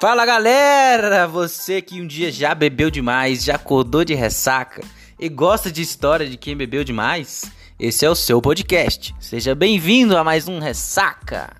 Fala galera! Você que um dia já bebeu demais, já acordou de ressaca e gosta de história de quem bebeu demais? Esse é o seu podcast. Seja bem-vindo a mais um Ressaca!